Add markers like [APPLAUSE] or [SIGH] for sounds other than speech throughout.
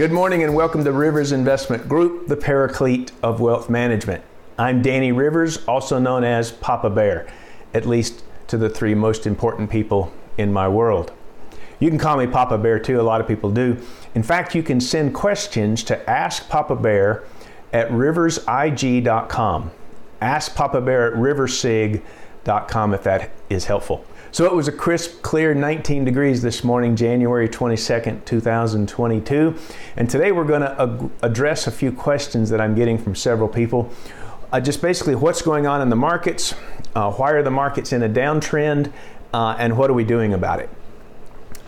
Good morning and welcome to Rivers Investment Group, the paraclete of wealth management. I'm Danny Rivers, also known as Papa Bear, at least to the three most important people in my world. You can call me Papa Bear too, a lot of people do. In fact, you can send questions to Ask Papa Bear at riversig.com. Ask Papa Bear at riversig.com if that is helpful. So it was a crisp, clear 19 degrees this morning, January 22nd, 2022. And today we're going to ag- address a few questions that I'm getting from several people. Uh, just basically what's going on in the markets, uh, why are the markets in a downtrend, uh, and what are we doing about it?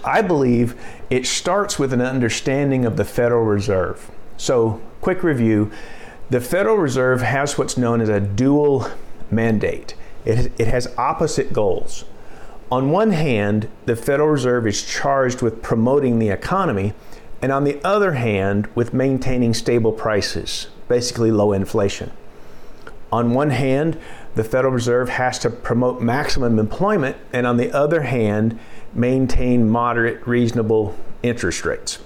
I believe it starts with an understanding of the Federal Reserve. So, quick review the Federal Reserve has what's known as a dual mandate, it, it has opposite goals. On one hand, the Federal Reserve is charged with promoting the economy, and on the other hand, with maintaining stable prices, basically low inflation. On one hand, the Federal Reserve has to promote maximum employment, and on the other hand, maintain moderate, reasonable interest rates.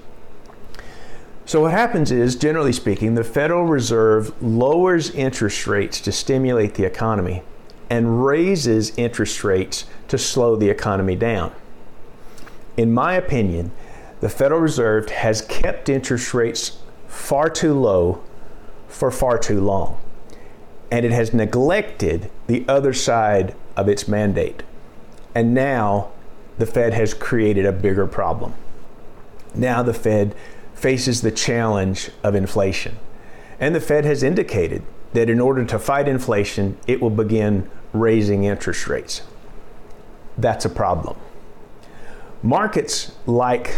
So, what happens is, generally speaking, the Federal Reserve lowers interest rates to stimulate the economy and raises interest rates to slow the economy down. In my opinion, the Federal Reserve has kept interest rates far too low for far too long, and it has neglected the other side of its mandate. And now the Fed has created a bigger problem. Now the Fed faces the challenge of inflation. And the Fed has indicated that in order to fight inflation, it will begin raising interest rates. That's a problem. Markets like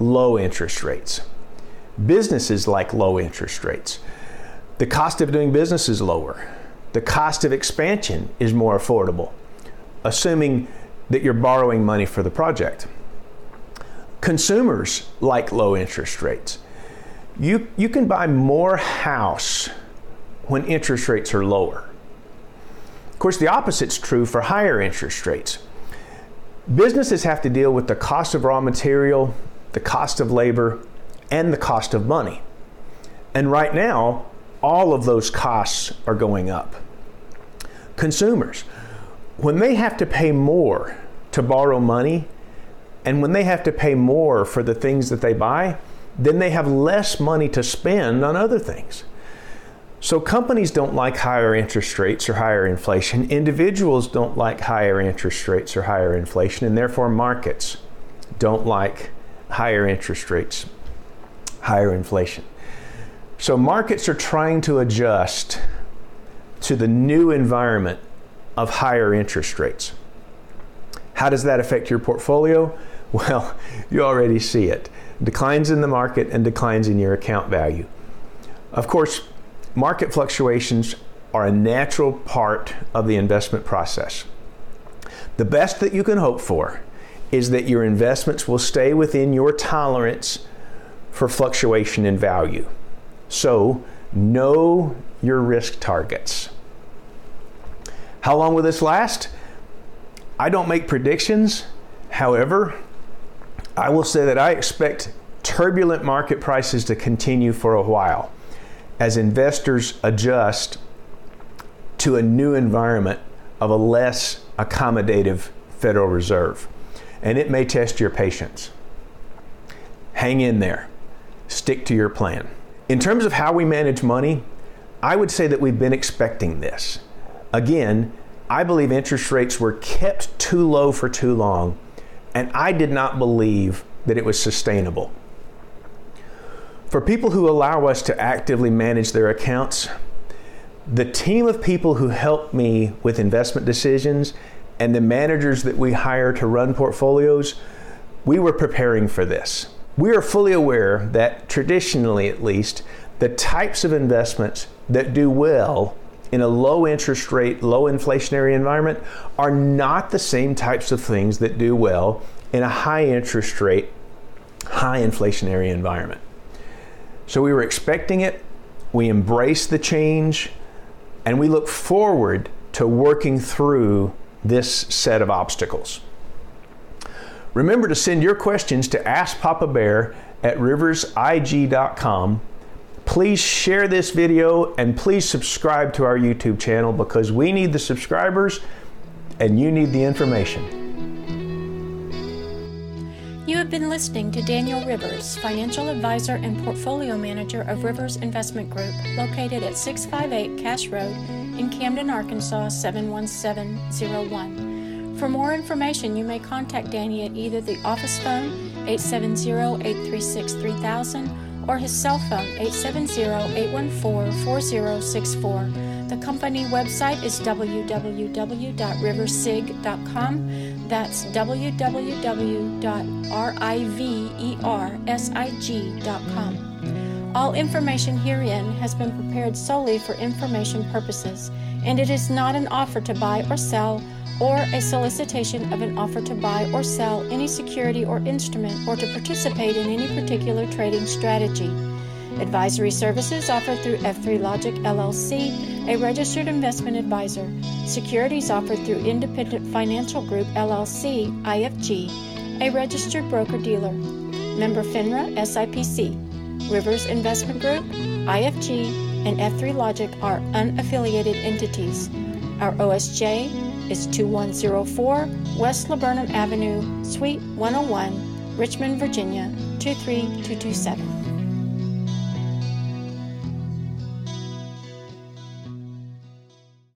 low interest rates. Businesses like low interest rates. The cost of doing business is lower. The cost of expansion is more affordable, assuming that you're borrowing money for the project. Consumers like low interest rates. You, you can buy more house when interest rates are lower. Of course, the opposite's true for higher interest rates. Businesses have to deal with the cost of raw material, the cost of labor, and the cost of money. And right now, all of those costs are going up. Consumers, when they have to pay more to borrow money, and when they have to pay more for the things that they buy, then they have less money to spend on other things. So companies don't like higher interest rates or higher inflation. Individuals don't like higher interest rates or higher inflation, and therefore markets don't like higher interest rates, higher inflation. So markets are trying to adjust to the new environment of higher interest rates. How does that affect your portfolio? [LAUGHS] Well, you already see it. Declines in the market and declines in your account value. Of course, market fluctuations are a natural part of the investment process. The best that you can hope for is that your investments will stay within your tolerance for fluctuation in value. So, know your risk targets. How long will this last? I don't make predictions. However, I will say that I expect turbulent market prices to continue for a while as investors adjust to a new environment of a less accommodative Federal Reserve. And it may test your patience. Hang in there, stick to your plan. In terms of how we manage money, I would say that we've been expecting this. Again, I believe interest rates were kept too low for too long, and I did not believe that it was sustainable. For people who allow us to actively manage their accounts, the team of people who help me with investment decisions and the managers that we hire to run portfolios, we were preparing for this. We are fully aware that traditionally, at least, the types of investments that do well in a low interest rate, low inflationary environment are not the same types of things that do well in a high interest rate, high inflationary environment. So we were expecting it, we embraced the change, and we look forward to working through this set of obstacles. Remember to send your questions to Ask Papa Bear at riversig.com. Please share this video and please subscribe to our YouTube channel because we need the subscribers and you need the information. You have been listening to Daniel Rivers, financial advisor and portfolio manager of Rivers Investment Group, located at 658 Cash Road in Camden, Arkansas 71701. For more information, you may contact Danny at either the office phone 870 836 3000 or his cell phone 870 814 4064. The company website is www.riversig.com. That's www.riversig.com. All information herein has been prepared solely for information purposes, and it is not an offer to buy or sell or a solicitation of an offer to buy or sell any security or instrument or to participate in any particular trading strategy. Advisory services offered through F3 Logic LLC, a registered investment advisor. Securities offered through Independent Financial Group LLC, IFG, a registered broker dealer. Member FINRA SIPC. Rivers Investment Group, IFG, and F3 Logic are unaffiliated entities. Our OSJ is 2104 West Laburnum Avenue, Suite 101, Richmond, Virginia 23227.